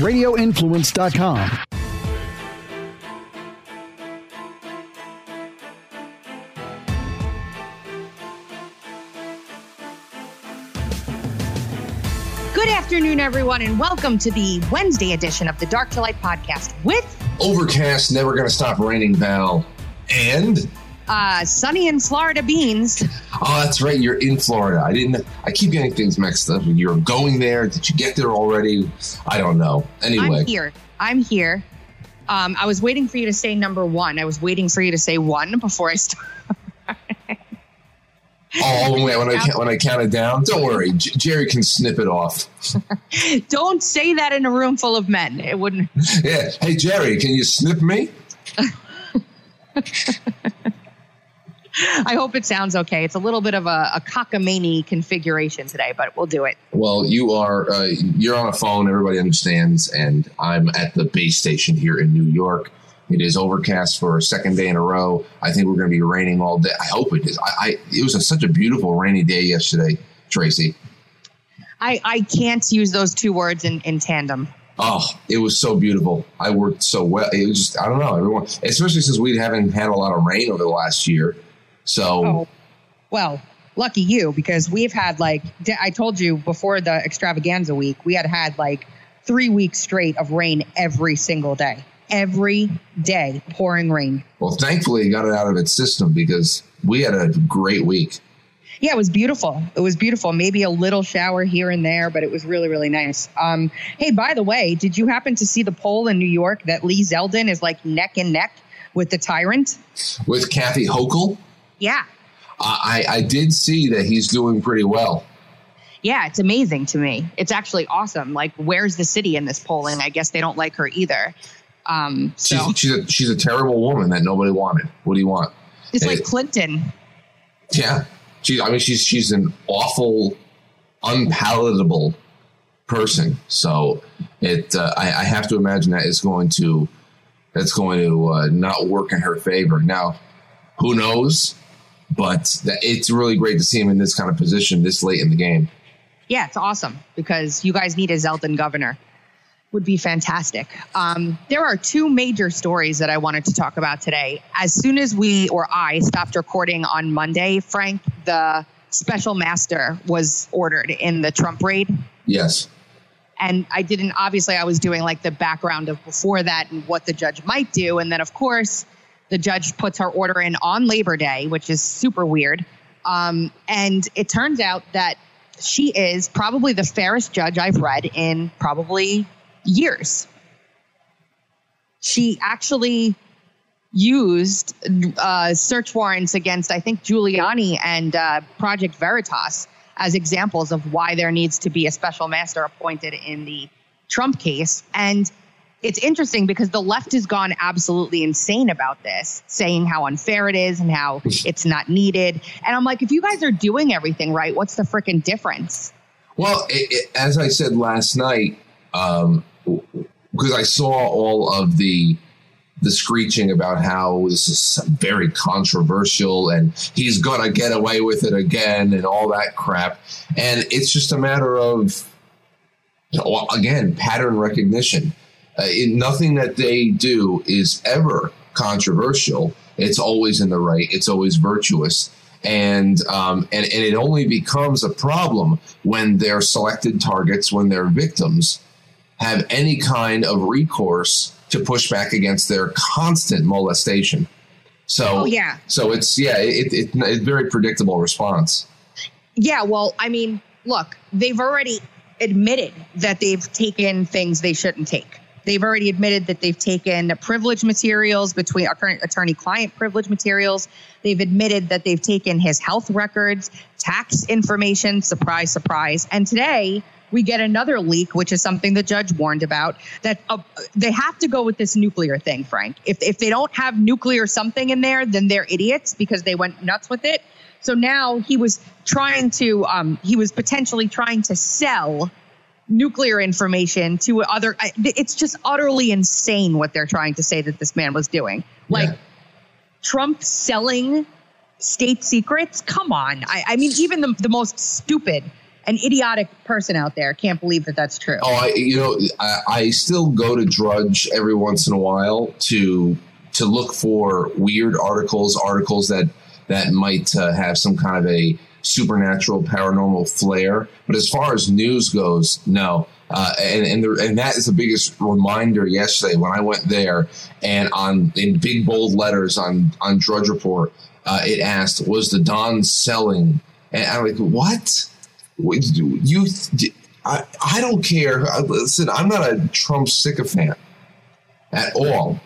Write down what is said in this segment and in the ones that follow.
radioinfluence.com. Good afternoon, everyone, and welcome to the Wednesday edition of the Dark to Light podcast with Overcast, never gonna stop raining, Val. And uh, sunny in Florida beans. oh, that's right, you're in Florida. I didn't. I keep getting things mixed up. You're going there. Did you get there already? I don't know. Anyway, I'm here. I'm here. Um, I was waiting for you to say number one. I was waiting for you to say one before I started. Oh, wait, when I when I count it down, don't worry, J- Jerry can snip it off. Don't say that in a room full of men. It wouldn't. Yeah, hey Jerry, can you snip me? I hope it sounds okay. It's a little bit of a, a cockamamie configuration today, but we'll do it. Well, you are uh, you're on a phone. Everybody understands, and I'm at the base station here in New York. It is overcast for a second day in a row. I think we're going to be raining all day. I hope it is. I, I it was a, such a beautiful rainy day yesterday, Tracy. I, I can't use those two words in, in tandem. Oh, it was so beautiful. I worked so well. It was just I don't know everyone, especially since we haven't had a lot of rain over the last year. So Oh, well, lucky you because we've had like I told you before the extravaganza week, we had had like three weeks straight of rain every single day, every day pouring rain. well, thankfully, it got it out of its system because we had a great week. Yeah, it was beautiful. It was beautiful. Maybe a little shower here and there, but it was really, really nice. Um, hey, by the way, did you happen to see the poll in New York that Lee Zeldin is like neck and neck with the tyrant? With Kathy Hochul, Yeah. I, I did see that he's doing pretty well. Yeah, it's amazing to me. It's actually awesome. Like, where's the city in this polling? I guess they don't like her either. Um, so She's, she's, a, she's a terrible woman that nobody wanted. What do you want? it's like Clinton. Yeah, she. I mean, she's she's an awful, unpalatable person. So it. Uh, I, I have to imagine that is going to that's going to uh, not work in her favor. Now, who knows? But that, it's really great to see him in this kind of position this late in the game. Yeah, it's awesome because you guys need a Zeldin governor. Would be fantastic. Um, there are two major stories that I wanted to talk about today. As soon as we or I stopped recording on Monday, Frank, the special master was ordered in the Trump raid. Yes. and I didn't obviously I was doing like the background of before that and what the judge might do and then of course the judge puts her order in on Labor Day which is super weird um, and it turns out that she is probably the fairest judge I've read in probably years she actually used uh, search warrants against I think Giuliani and uh, Project Veritas as examples of why there needs to be a special master appointed in the Trump case. And it's interesting because the left has gone absolutely insane about this, saying how unfair it is and how it's not needed. And I'm like, if you guys are doing everything right, what's the freaking difference? Well, it, it, as I said last night, um, because I saw all of the the screeching about how this is very controversial and he's gonna get away with it again and all that crap, and it's just a matter of again pattern recognition. Uh, it, nothing that they do is ever controversial. It's always in the right. It's always virtuous and um, and and it only becomes a problem when their selected targets, when their victims, have any kind of recourse to push back against their constant molestation. So Oh, yeah. so it's yeah, it, it, it's very predictable response. Yeah, well, I mean, look, they've already admitted that they've taken things they shouldn't take. They've already admitted that they've taken privilege materials between our current attorney client privilege materials. They've admitted that they've taken his health records, tax information, surprise, surprise. And today we get another leak, which is something the judge warned about that uh, they have to go with this nuclear thing, Frank. If, if they don't have nuclear something in there, then they're idiots because they went nuts with it. So now he was trying to, um, he was potentially trying to sell nuclear information to other. I- It's just utterly insane what they're trying to say that this man was doing. Like Yeah. Trump selling state secrets. Come on. I, I mean, even the, the most stupid an idiotic person out there can't believe that that's true. Oh, I, you know, I, I still go to Drudge every once in a while to to look for weird articles, articles that that might uh, have some kind of a supernatural, paranormal flair. But as far as news goes, no. Uh, and and, and that is the biggest reminder yesterday when I went there and on in big bold letters on on Drudge Report, uh, it asked, "Was the Don selling?" And I'm like, "What? You? I, I don't care. I, Listen, I'm not a Trump sycophant at all,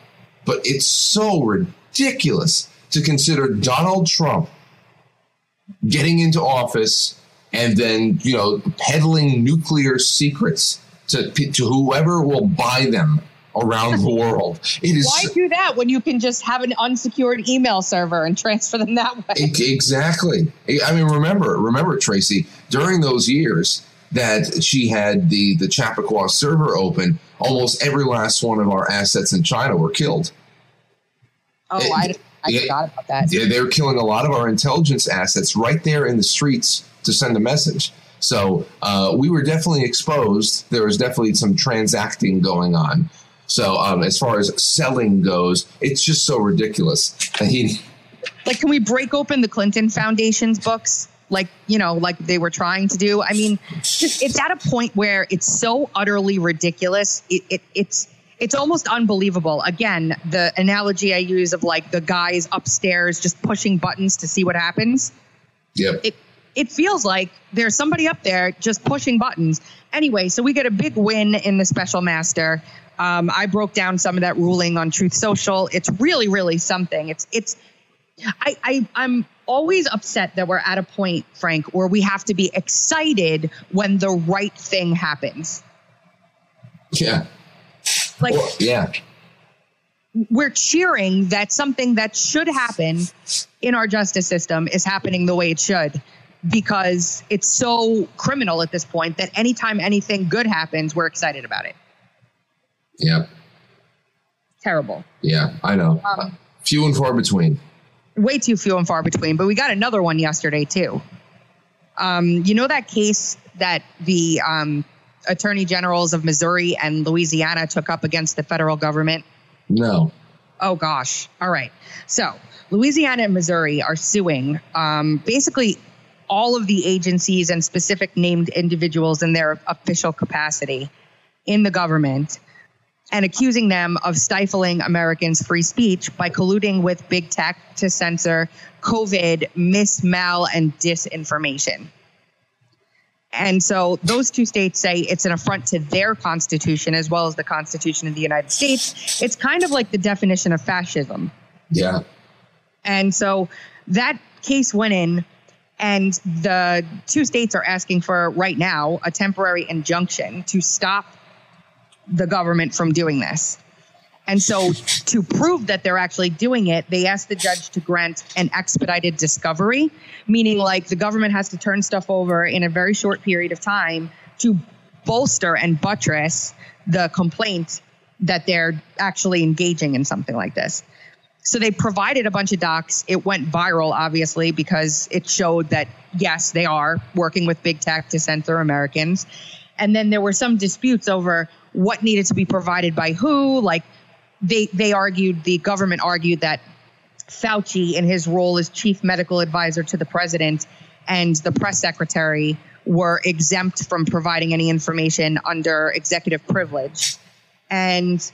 but it's so ridiculous to consider Donald Trump getting into office and then you know peddling nuclear secrets to to whoever will buy them around the world. It is why do that when you can just have an unsecured email server and transfer them that way? Exactly. I mean, remember, remember Tracy during those years that she had the the Chappaqua server open. Almost every last one of our assets in China were killed. Oh, it, I, I yeah, forgot about that. Yeah, they were killing a lot of our intelligence assets right there in the streets to send a message. So uh, we were definitely exposed. There was definitely some transacting going on. So um, as far as selling goes, it's just so ridiculous. He, like, can we break open the Clinton Foundation's books? Like you know, like they were trying to do. I mean, just it's at a point where it's so utterly ridiculous. It, it it's it's almost unbelievable. Again, the analogy I use of like the guys upstairs just pushing buttons to see what happens. Yep. It it feels like there's somebody up there just pushing buttons. Anyway, so we get a big win in the special master. Um, I broke down some of that ruling on Truth Social. It's really, really something. It's it's I, I I'm always upset that we're at a point, Frank, where we have to be excited when the right thing happens. Yeah. Like yeah. We're cheering that something that should happen in our justice system is happening the way it should because it's so criminal at this point that anytime anything good happens, we're excited about it. Yeah. Terrible. Yeah, I know. Um, few and far between. Way too few and far between. But we got another one yesterday, too. Um, you know that case that the um, attorney generals of Missouri and Louisiana took up against the federal government? No. Oh, gosh. All right. So, Louisiana and Missouri are suing um, basically all of the agencies and specific named individuals in their official capacity in the government and accusing them of stifling Americans' free speech by colluding with big tech to censor COVID, mismal, and disinformation. And so those two states say it's an affront to their constitution as well as the Constitution of the United States. It's kind of like the definition of fascism. Yeah. And so that case went in, and the two states are asking for right now a temporary injunction to stop the government from doing this. And so, to prove that they're actually doing it, they asked the judge to grant an expedited discovery, meaning like the government has to turn stuff over in a very short period of time to bolster and buttress the complaint that they're actually engaging in something like this. So they provided a bunch of docs. It went viral, obviously, because it showed that, yes, they are working with big tech to censor Americans. And then there were some disputes over what needed to be provided by who. Like they they argued, the government argued that Fauci, in his role as chief medical advisor to the president, and the press secretary were exempt from providing any information under executive privilege, and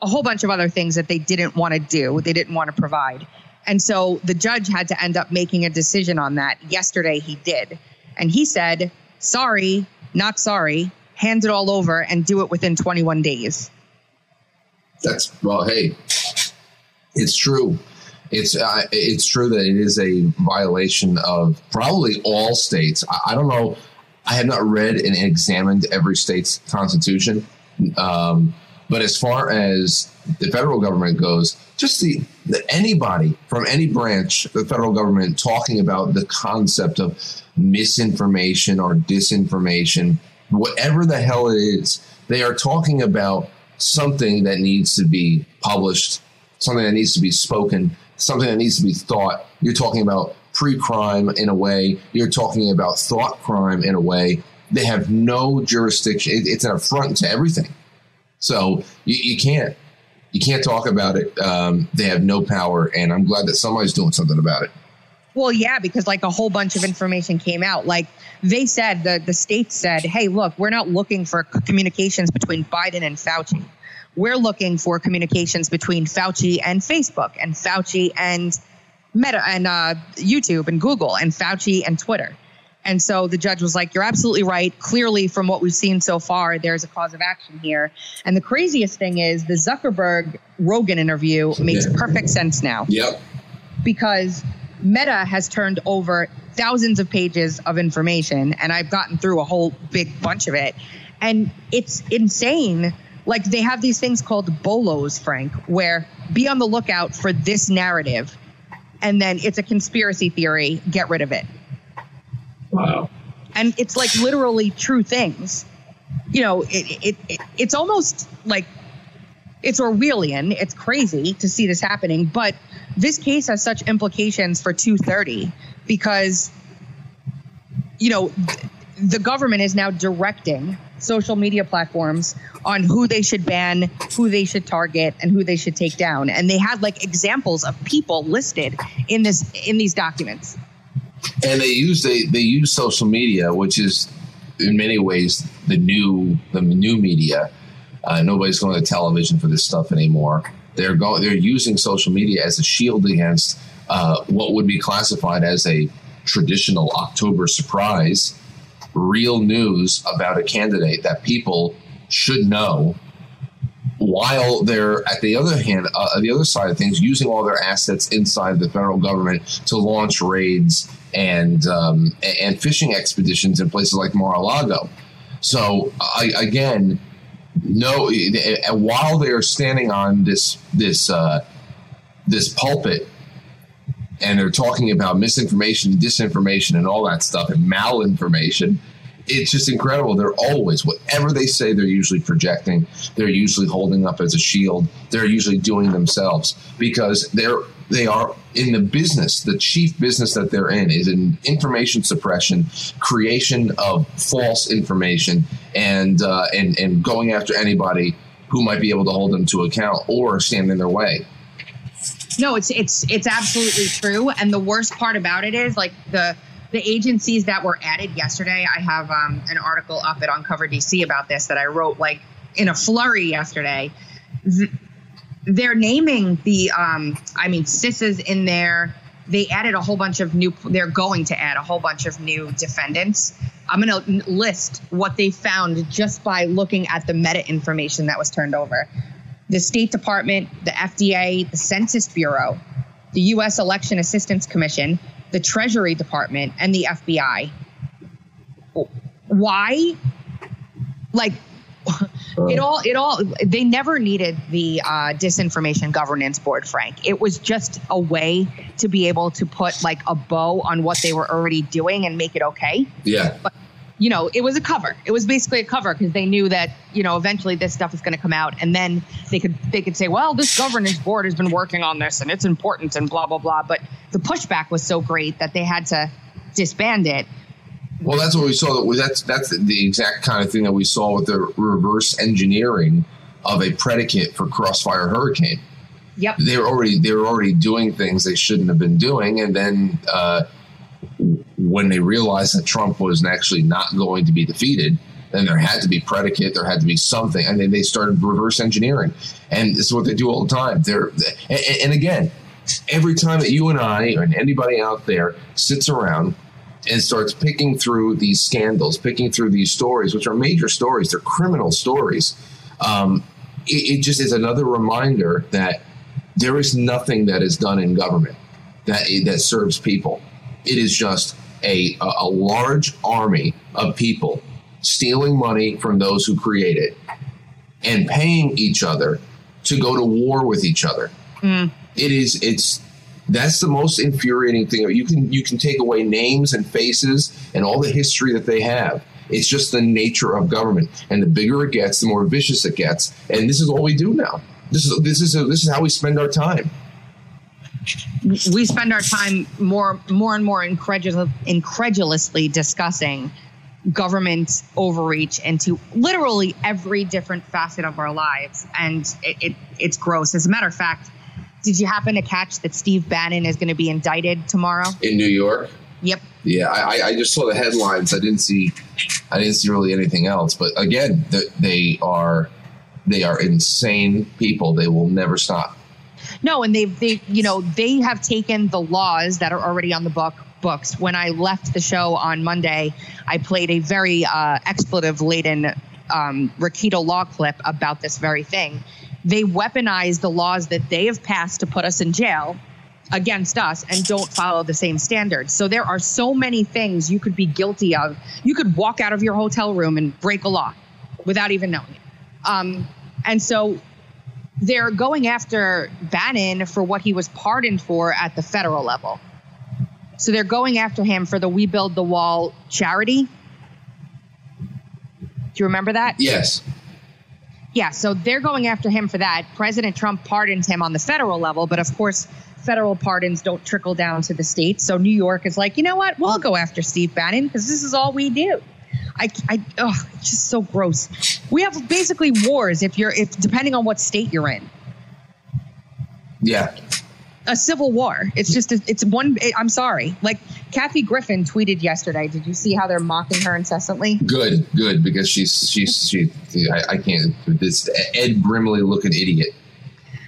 a whole bunch of other things that they didn't want to do. They didn't want to provide. And so the judge had to end up making a decision on that. Yesterday he did. And he said, sorry, not sorry, hand it all over and do it within 21 days. That's well, hey, it's true. It's uh, it's true that it is a violation of probably all states. I, I don't know. I have not read and examined every state's constitution, um, but as far as the federal government goes, just the, the anybody from any branch of the federal government talking about the concept of misinformation or disinformation whatever the hell it is, they are talking about something that needs to be published, something that needs to be spoken, something that needs to be thought. You're talking about pre-crime in a way. You're talking about thought crime in a way. They have no jurisdiction. It, it's an affront to everything. So you, you can't you can't talk about it. Um, they have no power, and I'm glad that somebody's doing something about it. Well, yeah, because like a whole bunch of information came out. Like they said, the the state said, "Hey, look, we're not looking for communications between Biden and Fauci. We're looking for communications between Fauci and Facebook, and Fauci and Meta and uh, YouTube and Google, and Fauci and Twitter." And so the judge was like, You're absolutely right. Clearly, from what we've seen so far, there's a cause of action here. And the craziest thing is the Zuckerberg Rogan interview makes yeah. perfect sense now. Yep. Because Meta has turned over thousands of pages of information, and I've gotten through a whole big bunch of it. And it's insane. Like they have these things called bolos, Frank, where be on the lookout for this narrative. And then it's a conspiracy theory, get rid of it. Wow. And it's like literally true things. You know, it, it, it it's almost like it's Orwellian. It's crazy to see this happening, but this case has such implications for 230 because you know the government is now directing social media platforms on who they should ban, who they should target, and who they should take down. And they had like examples of people listed in this in these documents and they use they they use social media, which is in many ways the new the new media. Uh, nobody's going to television for this stuff anymore. They're going they're using social media as a shield against uh, what would be classified as a traditional October surprise, real news about a candidate that people should know while they're at the other hand, uh, the other side of things, using all their assets inside the federal government to launch raids and um, and fishing expeditions in places like Mar-a-Lago. So I, again, no. While they are standing on this this uh, this pulpit and they're talking about misinformation, disinformation, and all that stuff, and malinformation, it's just incredible. They're always, whatever they say, they're usually projecting. They're usually holding up as a shield. They're usually doing themselves because they're they are in the business. The chief business that they're in is in information suppression, creation of false information, and uh, and and going after anybody who might be able to hold them to account or stand in their way. No, it's it's it's absolutely true. And the worst part about it is like the the agencies that were added yesterday. I have um, an article up at Uncover DC about this that I wrote like in a flurry yesterday. They're naming the, um, I mean, CISA's in there. They added a whole bunch of new, they're going to add a whole bunch of new defendants. I'm going to list what they found just by looking at the meta information that was turned over. The State Department, the FDA, the Census Bureau, the U.S. Election Assistance Commission, the Treasury Department, and the FBI. Why? Like, it all, it all, they never needed the uh, disinformation governance board, Frank. It was just a way to be able to put like a bow on what they were already doing and make it okay. Yeah. But you know, it was a cover. It was basically a cover because they knew that you know eventually this stuff is going to come out, and then they could they could say, well, this governance board has been working on this and it's important and blah blah blah. But the pushback was so great that they had to disband it. Well, that's what we saw. That's that's the exact kind of thing that we saw with the reverse engineering of a predicate for Crossfire Hurricane. Yep. They were already they were already doing things they shouldn't have been doing, and then. Uh, when they realized that Trump was actually not going to be defeated, then there had to be predicate, there had to be something, and then they started reverse engineering, and this is what they do all the time. They're and, and again, every time that you and I and anybody out there sits around and starts picking through these scandals, picking through these stories, which are major stories, they're criminal stories. Um, it, it just is another reminder that there is nothing that is done in government that that serves people. It is just a, a large army of people stealing money from those who create it and paying each other to go to war with each other. Mm. It is it's that's the most infuriating thing. You can you can take away names and faces and all the history that they have. It's just the nature of government, and the bigger it gets, the more vicious it gets. And this is all we do now. This is this is this is how we spend our time. We spend our time more more and more incredul- incredulously discussing government overreach into literally every different facet of our lives. And it, it, it's gross. As a matter of fact did you happen to catch that steve bannon is going to be indicted tomorrow? In new york? Yep. Yeah i, I just saw the headlines. I didn't see i didn't see really anything else. But again the, they are they are insane people. They will never stop no, and they've they you know they have taken the laws that are already on the book books. When I left the show on Monday, I played a very uh, expletive laden um, Rekieta Law clip about this very thing. They weaponize the laws that they have passed to put us in jail against us and don't follow the same standards. So there are so many things you could be guilty of. You could walk out of your hotel room and break a law without even knowing it. Um, and so they're going after Bannon for what he was pardoned for at the federal level. So they're going after him for the We Build the Wall charity. Do you remember that? Yes. Yeah, so they're going after him for that. President Trump pardoned him on the federal level, but of course, federal pardons don't trickle down to the states. So New York is like, you know what? We'll go after Steve Bannon because this is all we do. I, I oh, it's just so gross. We have basically wars if you're if depending on what state you're in. Yeah. A civil war. It's just a, it's one. It, I'm sorry. Like Kathy Griffin tweeted yesterday. Did you see how they're mocking her incessantly? Good, good because she's she's she. I, I can't. This Ed Brimley looking idiot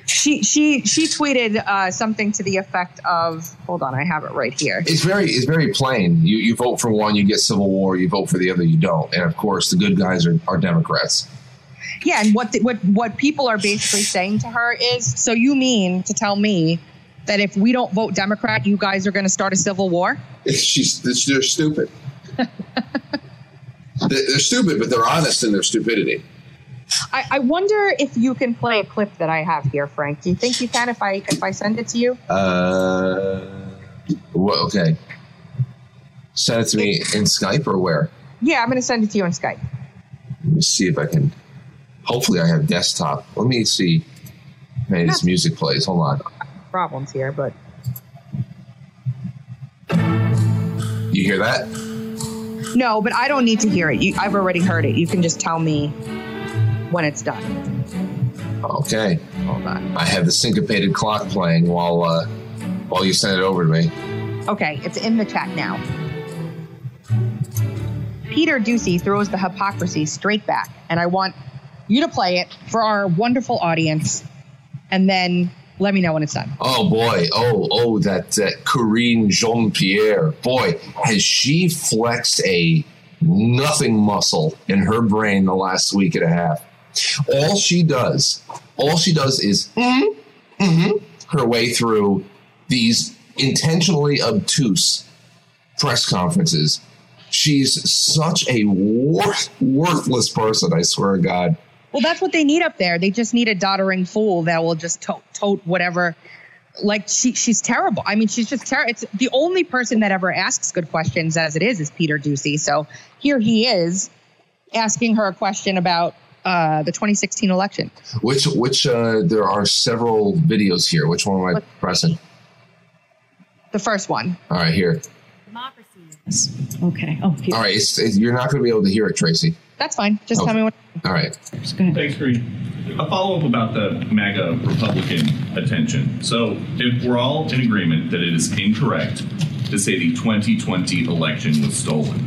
she she she tweeted uh, something to the effect of hold on i have it right here. It's very it's very plain. You you vote for one you get civil war you vote for the other you don't. And of course the good guys are, are democrats. Yeah and what the, what what people are basically saying to her is so you mean to tell me that if we don't vote democrat you guys are going to start a civil war? She's they're stupid. They're stupid but they're honest in their stupidity I, I, wonder if you can play a clip that I have here, Frank. Do you think you can if I if I send it to you? Uh, well, okay. Send it to me in Skype or where? Yeah, I'm going to send it to you on Skype. Let me see if I can. Hopefully, I have desktop. Let me see. Man, this music plays. Hold on. Problems here, but. You hear that? No, but I don't need to hear it. You, I've already heard it. You can just tell me when it's done. Okay. Hold on. I have the syncopated clock playing while uh, while you send it over to me. Okay, it's in the chat now. Peter Doocy throws the hypocrisy straight back, and I want you to play it for our wonderful audience, and then let me know when it's done. Oh boy! Oh oh, that that Karine Jean Pierre. Boy, has she flexed a nothing muscle in her brain the last week and a half. All she does, all she does is mm-hmm, mm-hmm, her way through these intentionally obtuse press conferences. She's such a worth, worthless person, I swear to God. Well, that's what they need up there. They just need a doddering fool that will just tote, tote whatever. Like she, she's terrible. I mean, she's just terrible. It's the only person that ever asks good questions, as it is, is Peter Doocy. So here he is asking her a question about uh, the 2016 election. Which which uh, there are several videos here. Which one am I pressing? The first one. All right, here. Democracy. Okay. Oh, here. All right. It's, it's, you're not going to be able to hear it, Tracy. That's fine. Just okay. tell me what. All right. Thanks, Karine. A follow up about the MAGA Republican attention. So, if we're all in agreement that it is incorrect to say the 2020 election was stolen,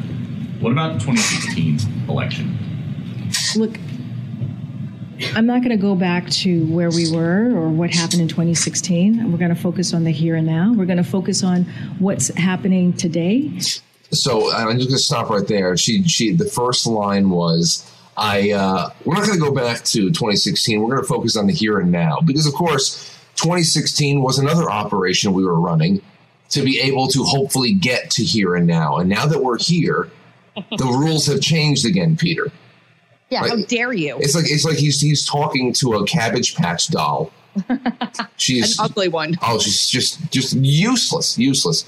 what about the 2016 election? Look, I'm not going to go back to where we were or what happened in 2016. We're going to focus on the here and now. We're going to focus on what's happening today. So I'm just going to stop right there. She, she, the first line was, "I." Uh, we're not going to go back to 2016. We're going to focus on the here and now because, of course, 2016 was another operation we were running to be able to hopefully get to here and now. And now that we're here, the rules have changed again, Peter. Yeah, how dare you? It's like it's like he's he's talking to a Cabbage Patch doll. She's an ugly one. Oh, she's just just useless, useless.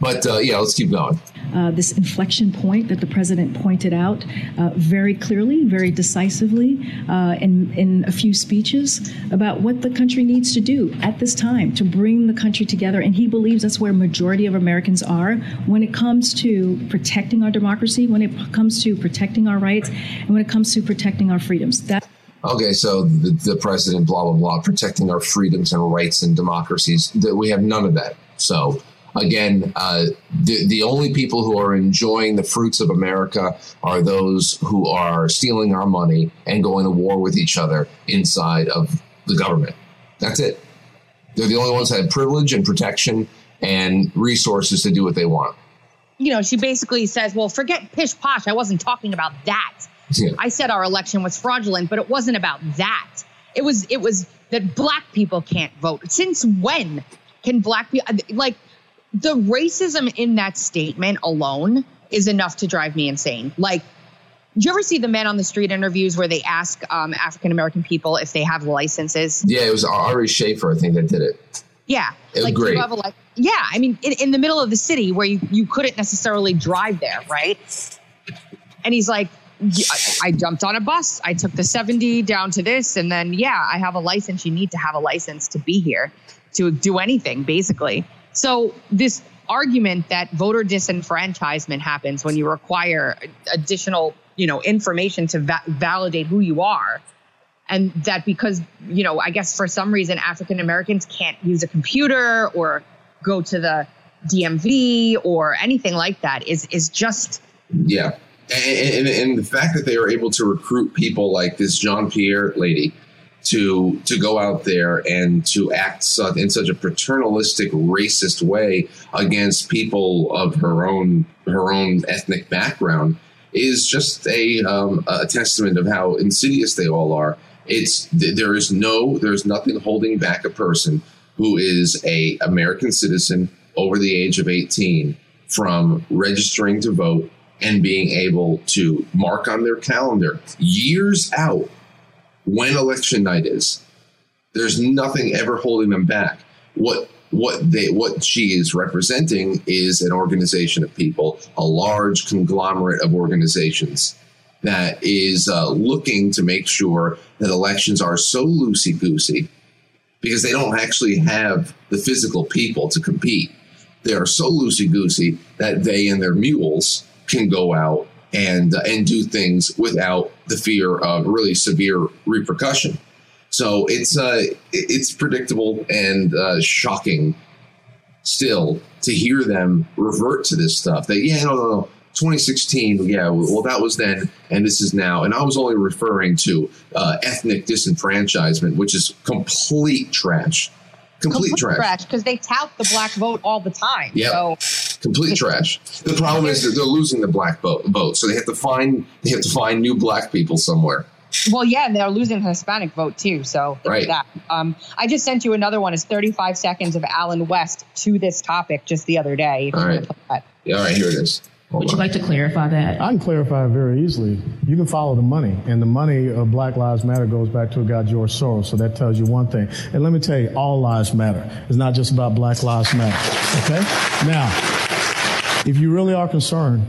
But uh, yeah, let's keep going. Uh, this inflection point that the president pointed out uh, very clearly, very decisively, uh, in, in a few speeches about what the country needs to do at this time to bring the country together. And he believes that's where majority of Americans are when it comes to protecting our democracy, when it comes to protecting our rights, and when it comes to protecting our freedoms. That Okay, so the, the president, blah blah blah, protecting our freedoms and rights and democracies. That we have none of that. So again, uh, the the only people who are enjoying the fruits of America are those who are stealing our money and going to war with each other inside of the government. That's it. They're the only ones that have privilege and protection and resources to do what they want. You know, she basically says, "Well, forget pish posh. I wasn't talking about that." Yeah. I said our election was fraudulent, but it wasn't about that. It was it was that black people can't vote. Since when can black people like the racism in that statement alone is enough to drive me insane. Like do you ever see the men on the street interviews where they ask um, African American people if they have licenses? Yeah, it was Ari Schaefer, I think, that did it. Yeah, it was like, great. Yeah, I mean, in, in, the middle of the city where you, you couldn't necessarily drive there, right? And he's like, I jumped on a bus. I took the 70 down to this. And then, yeah, I have a license. You need to have a license to be here, to do anything, basically. So, this argument that voter disenfranchisement happens when you require additional, you know, information to va- validate who you are. And that because, you know, I guess for some reason African Americans can't use a computer or go to the DMV or anything like that is is just yeah and, and, and, the fact that they were able to recruit people like this Jean Pierre lady to to go out there and to act in such a paternalistic, racist way against people of her own her own ethnic background is just a um, a testament of how insidious they all are. It's there is no there's nothing holding back a person who is a American citizen over the age of 18 from registering to vote and being able to mark on their calendar years out when election night is. There's nothing ever holding them back. What what they what she is representing is an organization of people, a large conglomerate of organizations that is uh, looking to make sure that elections are so loosey goosey because they don't actually have the physical people to compete. They are so loosey goosey that they and their mules can go out and uh, and do things without the fear of really severe repercussion. So it's uh, it's predictable and uh, shocking still to hear them revert to this stuff. That yeah, no, no, no. 2016, yeah, well, that was then, and this is now. And I was only referring to uh, ethnic disenfranchisement, which is complete trash complete, complete trash because they tout the black vote all the time. Yeah, so. complete trash. The problem is that they're losing the black vote, vote, so they have to find they have to find new black people somewhere. Well, yeah, and they're losing the Hispanic vote too. So right. that. Um, I just sent you another one. It's 35 seconds of Allen West to this topic just the other day. All right. All right. Here it is. Would you like to clarify that? I can clarify it very easily. You can follow the money, and the money of Black Lives Matter goes back to a guy, George Soros. So that tells you one thing. And let me tell you, all lives matter. It's not just about Black Lives Matter. Okay? Now, if you really are concerned,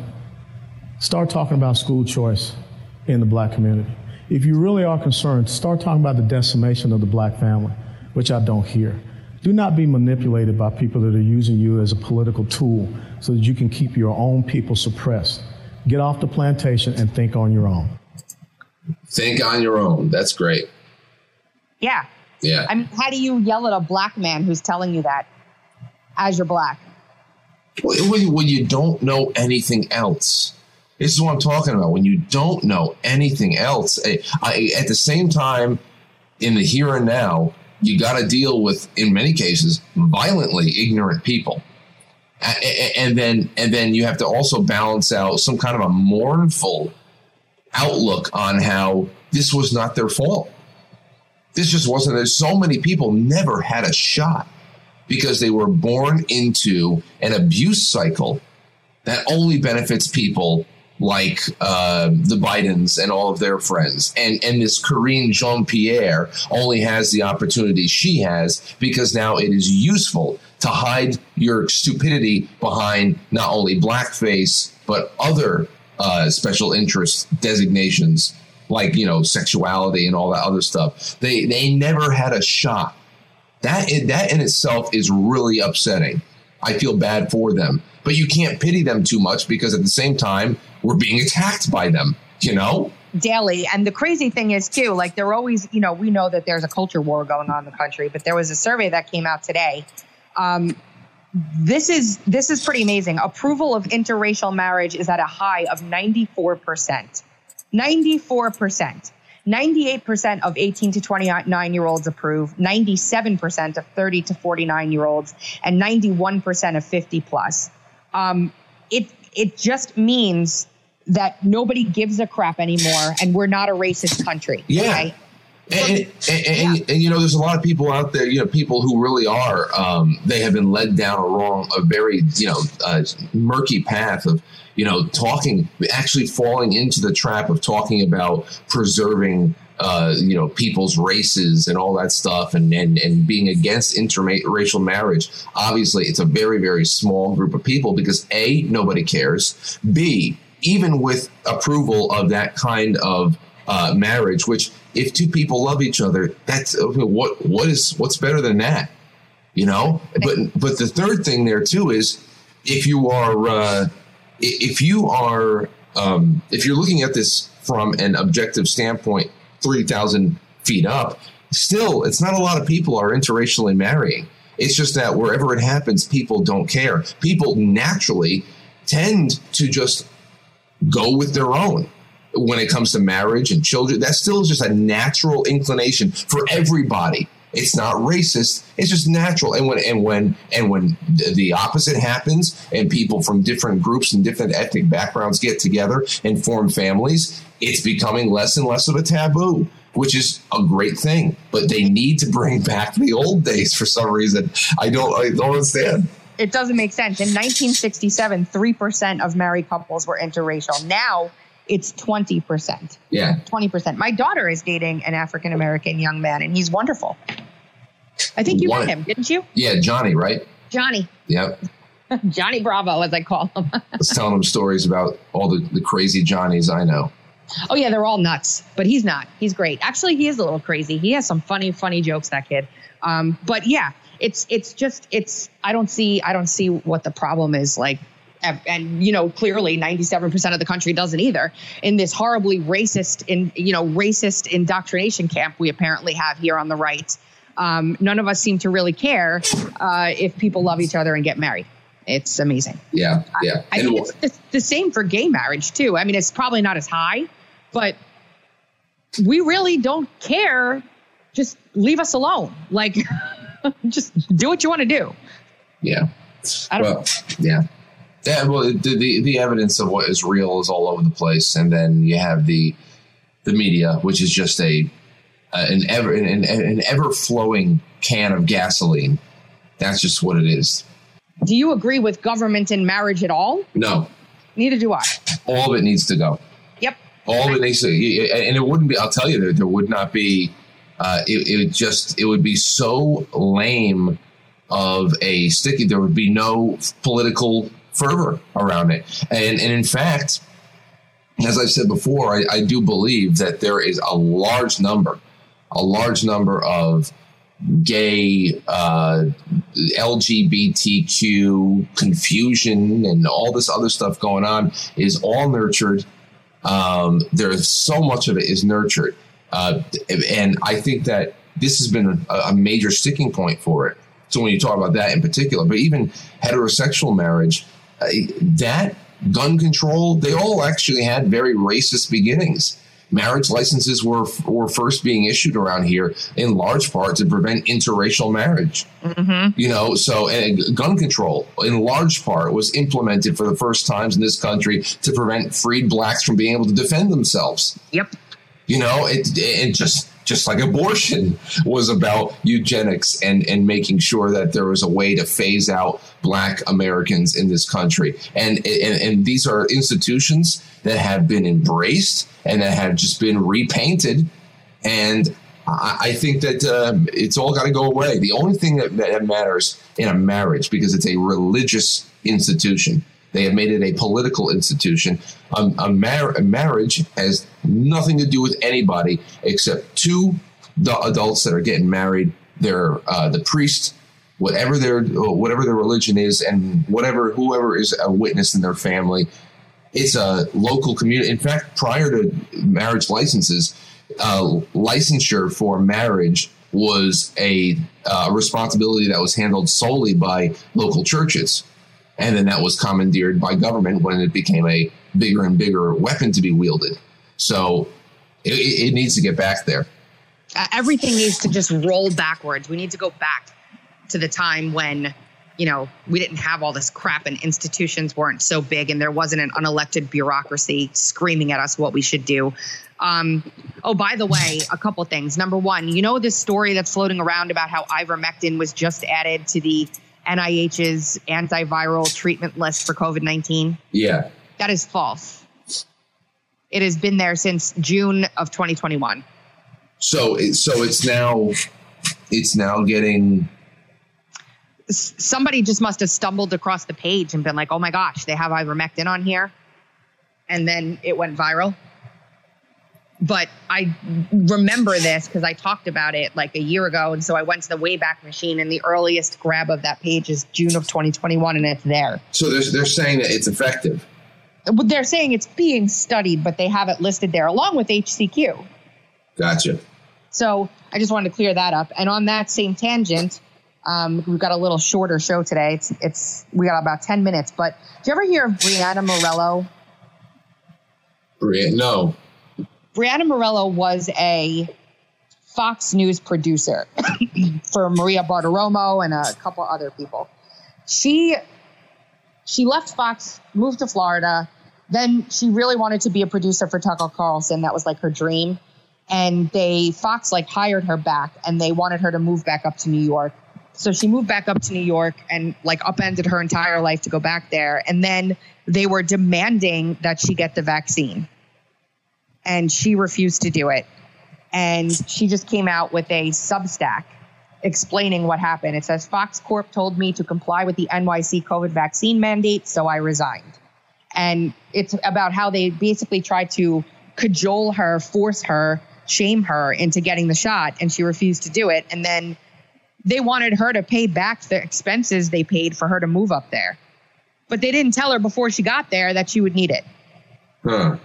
start talking about school choice in the black community. If you really are concerned, start talking about the decimation of the black family, which I don't hear. Do not be manipulated by people that are using you as a political tool so that you can keep your own people suppressed. Get off the plantation and think on your own. Think on your own. That's great. Yeah. Yeah. I mean, how do you yell at a black man who's telling you that as you're black? When, when you don't know anything else. This is what I'm talking about. When you don't know anything else, I, I, at the same time, in the here and now, you got to deal with, in many cases, violently ignorant people. And then, and then you have to also balance out some kind of a mournful outlook on how this was not their fault. This just wasn't. There's so many people never had a shot because they were born into an abuse cycle that only benefits people like uh, the Bidens and all of their friends. And and this Karine Jean Pierre only has the opportunity she has because now it is useful to hide your stupidity behind not only blackface but other uh, special interest designations like you know sexuality and all that other stuff. They they never had a shot. That that in itself is really upsetting. I feel bad for them, but you can't pity them too much because at the same time we're being attacked by them. You know daily. And the crazy thing is, too, like they're always, you know, we know that there's a culture war going on in the country, but there was a survey that came out today. Um, this is this is pretty amazing. Approval of interracial marriage is at a high of 94 percent. 94 percent. 98% of 18 to 29 year olds approve, 97% of 30 to 49 year olds, and 91% of 50 plus. Um, it, it just means that nobody gives a crap anymore and we're not a racist country. Yeah. And, and, and, and, and, you know, there's a lot of people out there, you know, people who really are, um, they have been led down a wrong, a very, you know, uh, murky path of, you know, talking, actually falling into the trap of talking about preserving, uh, you know, people's races and all that stuff and, and, and being against interracial marriage. Obviously, it's a very, very small group of people because A, nobody cares. B, even with approval of that kind of uh, marriage, which if two people love each other, that's what what is what's better than that, you know. But but the third thing there too is if you are uh, if you are um, if you're looking at this from an objective standpoint, three thousand feet up, still it's not a lot of people are interracially marrying. It's just that wherever it happens, people don't care. People naturally tend to just go with their own when it comes to marriage and children. That still is just a natural inclination for everybody. It's not racist. It's just natural. And when and when and when the opposite happens, and people from different groups and different ethnic backgrounds get together and form families, it's becoming less and less of a taboo, which is a great thing. But they need to bring back the old days for some reason. I don't. I don't understand it doesn't make sense. In 1967, 3% of married couples were interracial. Now it's 20%. Yeah. 20%. My daughter is dating an African American young man, and he's wonderful. I think you met him, didn't you? Yeah, Johnny, right? Johnny. Yep. Johnny Bravo, as I call him. I was telling him stories about all the, the crazy Johnnies I know. Oh, yeah, they're all nuts, but he's not. He's great. Actually, he is a little crazy. He has some funny, funny jokes, that kid. Um, but yeah, it's it's just it's I don't see I don't see what the problem is like and you know clearly 97% of the country doesn't either. In this horribly racist in you know racist indoctrination camp we apparently have here on the right um, none of us seem to really care uh, if people love each other and get married. It's amazing. Yeah yeah. I, I think it's the, the same for gay marriage too. I mean it's probably not as high but we really don't care. Just leave us alone. Like just do what you want to do. Yeah. I don't well, know. Yeah. Yeah, well, the, the, the evidence of what is real is all over the place, and then you have the the media, which is just a an ever an, an ever flowing can of gasoline. That's just what it is. Do you agree with government in marriage at all? No. Neither do I. All of it needs to go. Yep. All of it needs to, and it wouldn't be. I'll tell you, there, there would not be uh, it, it would just it would be so lame of a sticky. There would be no political fervor around it, and and in fact, as I've said before, I, I do believe that there is a large number, a large number of gay, uh, LGBTQ confusion and all this other stuff going on is all nurtured. Um, there's so much of it is nurtured. Uh, and I think that this has been a, a, major sticking point for it. So when you talk about that in particular, but even heterosexual marriage, uh, that gun control, they all actually had very racist beginnings. Marriage licenses were were first being issued around here in large part to prevent interracial marriage. Mm-hmm. You know, so and gun control in large part was implemented for the first times in this country to prevent freed blacks from being able to defend themselves. Yep you know, it just just like abortion was about eugenics and, and making sure that there was a way to phase out black Americans in this country. And, and, and these are institutions that have been embraced and that have just been repainted. And I, I think that um, it's all got to go away. The only thing that, that matters in a marriage, because it's a religious institution, they have made it a political institution. A, mar- a marriage has nothing to do with anybody except two adults that are getting married. They're uh, the priest, whatever their whatever their religion is, and whatever whoever is a witness in their family. It's a local community. In fact, prior to marriage licenses, uh, licensure for marriage was a uh, responsibility that was handled solely by local churches and then that was commandeered by government when it became a bigger and bigger weapon to be wielded. So it, it needs to get back there. Uh, everything needs to just roll backwards. We need to go back to the time when you know we didn't have all this crap and institutions weren't so big and there wasn't an unelected bureaucracy screaming at us what we should do um, oh by the way a couple things number one you know this story that's floating around about how ivermectin was just added to the NIH's antiviral treatment list for COVID 19? Yeah. That is false. It has been there since June of 2021. So, so it's now, it's now getting. Somebody just must have stumbled across the page and been like, "Oh my gosh, they have ivermectin on here," and then it went viral but I remember this because I talked about it like a year ago. And so I went to the Wayback Machine, and the earliest grab of that page is June of 2021, and it's there. So they're, they're saying that it's effective. They're saying it's being studied, but they have it listed there along with HCQ. Gotcha. So I just wanted to clear that up. And on that same tangent, um, we've got a little shorter show today. It's, it's we got about 10 minutes. But do you ever hear of Brianna Morello? Brianna, no. Brianna Morello was a Fox News producer for Maria Bartiromo and a couple other people. She she left Fox, moved to Florida. Then she really wanted to be a producer for Tucker Carlson. That was like her dream. And they Fox like hired her back and they wanted her to move back up to New York. So she moved back up to New York and like upended her entire life to go back there. And then they were demanding that she get the vaccine and she refused to do it. And she just came out with a Substack explaining what happened. It says Fox Corp told me to comply with the NYC COVID vaccine mandate, so I resigned. And it's about how they basically tried to cajole her, force her, shame her into getting the shot, and she refused to do it. And then they wanted her to pay back the expenses they paid for her to move up there. But they didn't tell her before she got there that she would need it. Huh.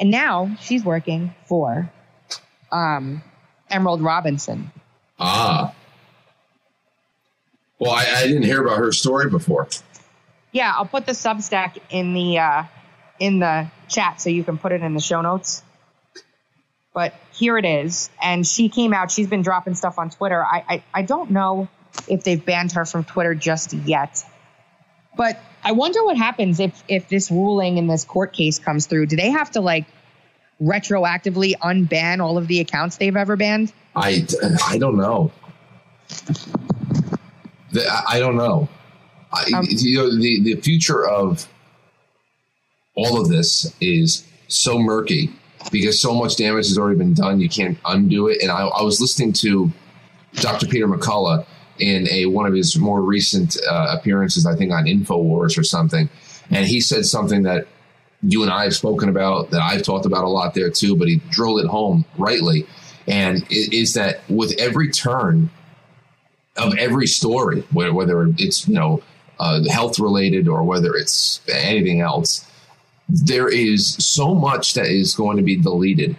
And now she's working for um, Emerald Robinson. Ah. Well, I, I, didn't hear about her story before. Yeah, I'll put the Substack in the uh, in the chat so you can put it in the show notes. But here it is, and she came out. She's been dropping stuff on Twitter. I I, I don't know if they've banned her from Twitter just yet, but I wonder what happens if if this ruling in this court case comes through. Do they have to like retroactively unban all of the accounts they've ever banned? I I don't know. The, I don't know. I, um, you know the the future of all of this is so murky because so much damage has already been done. You can't undo it. And I, I was listening to Dr. Peter McCullough in a one of his more recent uh, appearances, I think on Infowars or something, and he said something that you and I have spoken about, that I've talked about a lot there too. But he drilled it home rightly, and it is that with every turn of every story, whether it's you know uh, health related or whether it's anything else, there is so much that is going to be deleted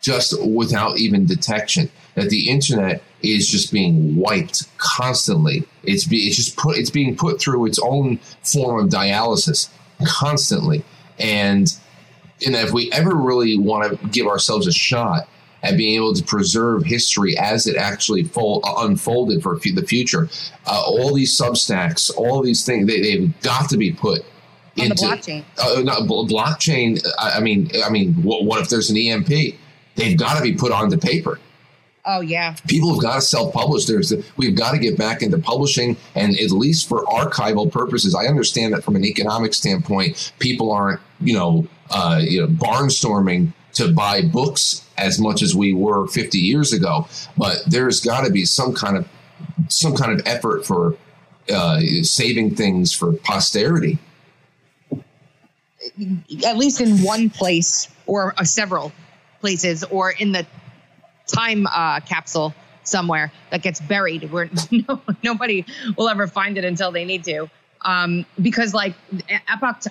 just without even detection that the internet is just being wiped constantly. It's be, it's just put it's being put through its own form of dialysis constantly. And and if we ever really want to give ourselves a shot at being able to preserve history as it actually fold, uh, unfolded for the future, uh, all these substacks, all these things, they, they've got to be put on into, blockchain. Uh, not blockchain. I, I mean, I mean, what, what if there's an EMP? they've got to be put onto paper. Oh yeah. People have got to self-publish. There's we've got to get back into publishing, and at least for archival purposes, I understand that from an economic standpoint, people aren't you know uh, you know barnstorming to buy books as much as we were 50 years ago. But there's got to be some kind of some kind of effort for uh, saving things for posterity. At least in one place or uh, several places, or in the time uh, capsule somewhere that gets buried where no, nobody will ever find it until they need to. Um, because like epoch,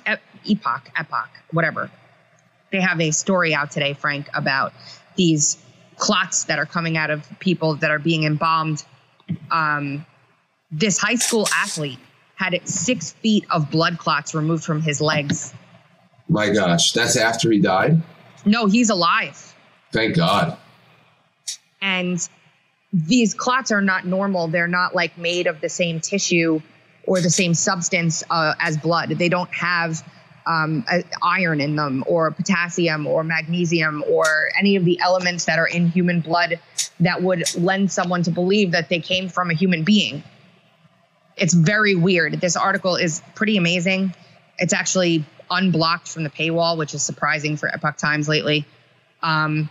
epoch, epoch, whatever. They have a story out today, Frank, about these clots that are coming out of people that are being embalmed. Um, this high school athlete had six feet of blood clots removed from his legs. My gosh, that's after he died? No, he's alive. Thank God. And these clots are not normal. They're not like made of the same tissue or the same substance uh, as blood. They don't have um, iron in them or potassium or magnesium or any of the elements that are in human blood that would lend someone to believe that they came from a human being. It's very weird. This article is pretty amazing. It's actually unblocked from the paywall, which is surprising for Epoch Times lately. Um,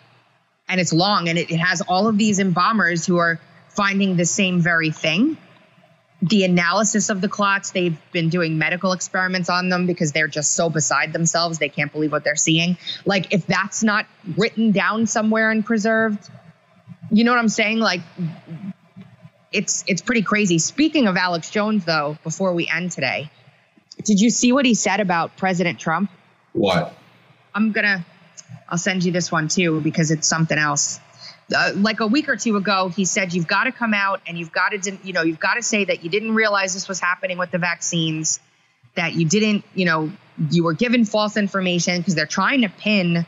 and it's long and it, it has all of these embalmers who are finding the same very thing. The analysis of the clots they've been doing medical experiments on them because they're just so beside themselves they can't believe what they're seeing. Like if that's not written down somewhere and preserved you know what i'm saying? Like it's it's pretty crazy. Speaking of alex jones though before we end today did you see what he said about president trump? What? I'm gonna I'll send you this one too because it's something else. Uh, like a week or two ago, he said you've got to come out and you've got to, you know, you've got to say that you didn't realize this was happening with the vaccines, that you didn't, you know, you were given false information because they're trying to pin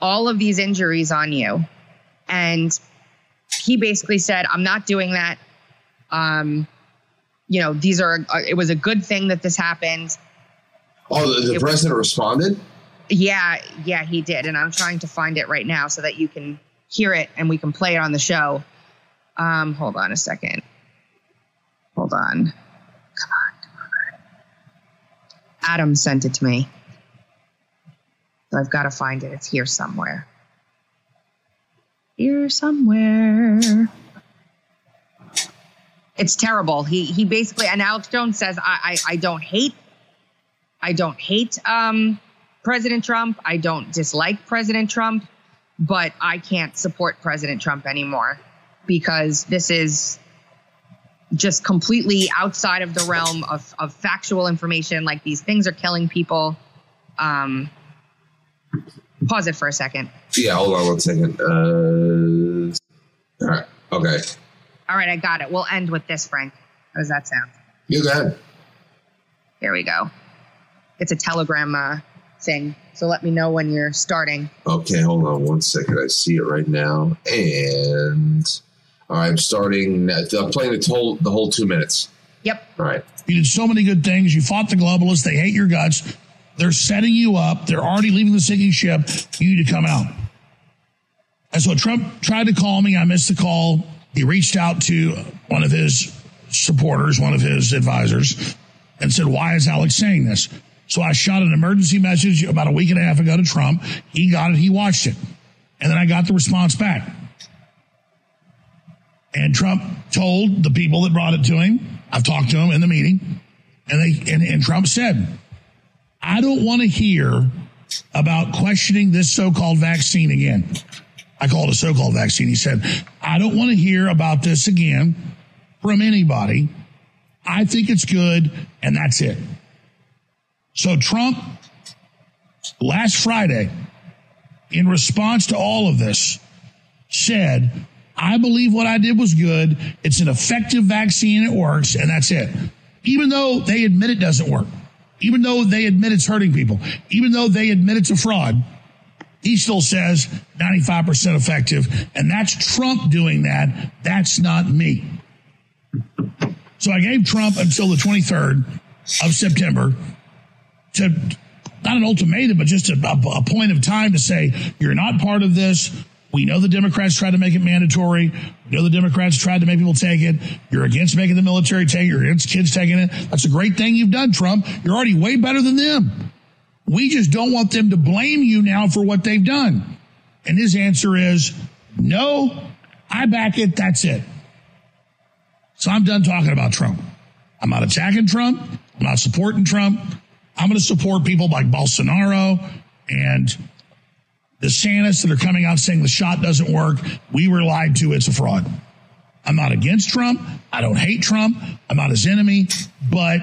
all of these injuries on you. And he basically said, I'm not doing that. Um, you know, these are, uh, it was a good thing that this happened. Oh, the, the president was, responded? Yeah, yeah, he did. And I'm trying to find it right now so that you can hear it and we can play it on the show. Um, hold on a second. Hold on. Come on, come on. Adam sent it to me. I've got to find it. It's here somewhere. Here somewhere. It's terrible. He he basically and Alex Jones says I I, I don't hate I don't hate um President Trump. I don't dislike President Trump, but I can't support President Trump anymore because this is just completely outside of the realm of, of factual information. Like these things are killing people. Um, pause it for a second. Yeah, hold on one second. Uh, all right. Okay. All right, I got it. We'll end with this, Frank. How does that sound? You go ahead. Here we go. It's a telegram uh, thing. So let me know when you're starting. Okay, hold on one second. I see it right now. And I'm starting. I'm playing the whole, the whole two minutes. Yep. All right. You did so many good things. You fought the globalists. They hate your guts. They're setting you up. They're already leaving the sinking ship. You need to come out. And so Trump tried to call me. I missed the call. He reached out to one of his supporters, one of his advisors, and said, Why is Alex saying this? So I shot an emergency message about a week and a half ago to Trump. He got it. He watched it. And then I got the response back. And Trump told the people that brought it to him, I've talked to him in the meeting, and they and, and Trump said, I don't want to hear about questioning this so-called vaccine again. I call it a so-called vaccine. He said, I don't want to hear about this again from anybody. I think it's good, and that's it. So Trump, last Friday, in response to all of this, said, I believe what I did was good. It's an effective vaccine. It works. And that's it. Even though they admit it doesn't work, even though they admit it's hurting people, even though they admit it's a fraud, he still says 95% effective. And that's Trump doing that. That's not me. So I gave Trump until the 23rd of September to not an ultimatum, but just a, a, point of time to say, you're not part of this. We know the Democrats tried to make it mandatory. We know the Democrats tried to make people take it. You're against making the military take it. You're against kids taking it. That's a great thing you've done, Trump. You're already way better than them. We just don't want them to blame you now for what they've done. And his answer is no, I back it. That's it. So I'm done talking about Trump. I'm not attacking Trump. I'm not supporting Trump. I'm going to support people like Bolsonaro and the DeSantis that are coming out saying the shot doesn't work. We were lied to. It's a fraud. I'm not against Trump. I don't hate Trump. I'm not his enemy, but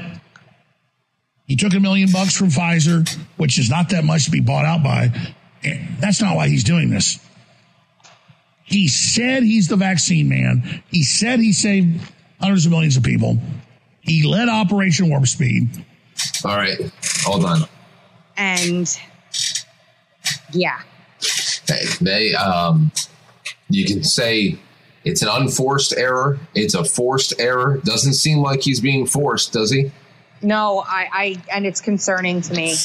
he took a million bucks from Pfizer, which is not that much to be bought out by. And that's not why he's doing this. He said he's the vaccine man. He said he saved hundreds of millions of people. He led Operation Warp Speed. All right, hold on. And yeah, Hey, they um, you can say it's an unforced error. It's a forced error. Doesn't seem like he's being forced, does he? no, I, I, and it's concerning to me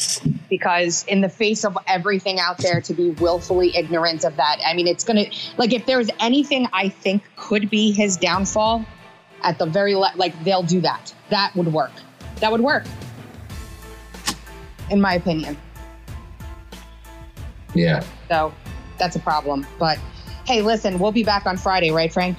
because in the face of everything out there, to be willfully ignorant of that, I mean, it's gonna like if there's anything I think could be his downfall, at the very le- like they'll do that. That would work. That would work, in my opinion. Yeah. So that's a problem. But hey, listen, we'll be back on Friday, right, Frank?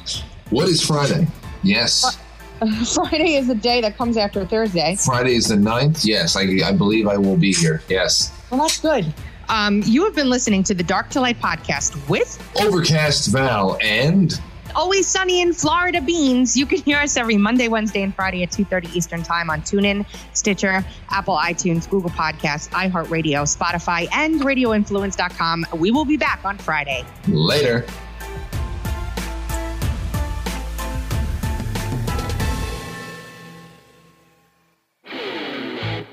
What is Friday? Yes. Friday is the day that comes after Thursday. Friday is the 9th. Yes, I, I believe I will be here. Yes. Well, that's good. Um, you have been listening to the Dark to Light podcast with Overcast Val and Always Sunny in Florida Beans. You can hear us every Monday, Wednesday, and Friday at 2.30 Eastern Time on TuneIn, Stitcher, Apple iTunes, Google Podcasts, iHeartRadio, Spotify, and RadioInfluence.com. We will be back on Friday. later.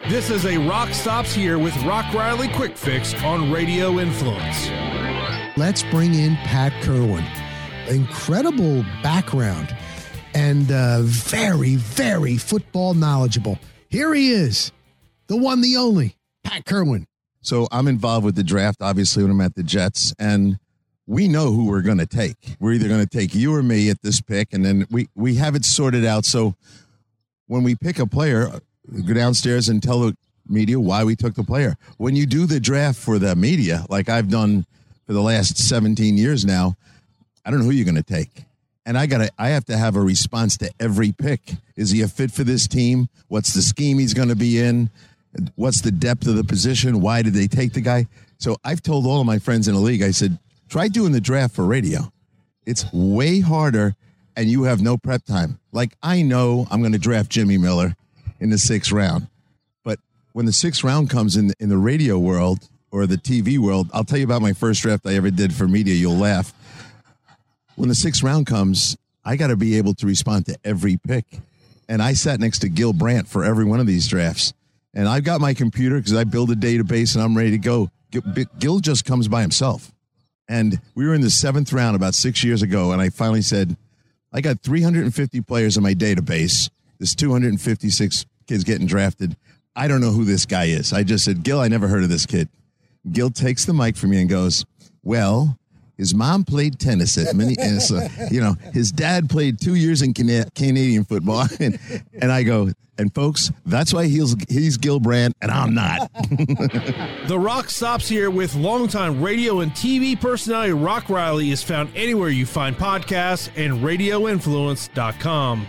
This is a Rock Stops Here with Rock Riley Quick Fix on Radio Influence. Let's bring in Pat Kirwan. Incredible background and uh, very, very football knowledgeable. Here he is, the one, the only, Pat Kirwan. So I'm involved with the draft, obviously, when I'm at the Jets, and we know who we're going to take. We're either going to take you or me at this pick, and then we we have it sorted out. So when we pick a player, go downstairs and tell the media why we took the player. When you do the draft for the media, like I've done for the last 17 years now, I don't know who you're going to take. And I got to I have to have a response to every pick. Is he a fit for this team? What's the scheme he's going to be in? What's the depth of the position? Why did they take the guy? So I've told all of my friends in the league, I said, try doing the draft for radio. It's way harder and you have no prep time. Like I know I'm going to draft Jimmy Miller in the sixth round, but when the sixth round comes in in the radio world or the TV world, I'll tell you about my first draft I ever did for media. You'll laugh. When the sixth round comes, I got to be able to respond to every pick. And I sat next to Gil Brandt for every one of these drafts. And I've got my computer because I build a database and I'm ready to go. Gil- just comes by himself. And we were in the seventh round about six years ago. And I finally said, I got 350 players in my database. There's 256 kids getting drafted. I don't know who this guy is. I just said, Gil, I never heard of this kid. Gil takes the mic from me and goes, Well, his mom played tennis at so, you know, his dad played two years in Cana- Canadian football. And, and I go, and folks, that's why he's, he's Gil Brandt and I'm not. The Rock Stops Here with longtime radio and TV personality Rock Riley is found anywhere you find podcasts and radioinfluence.com.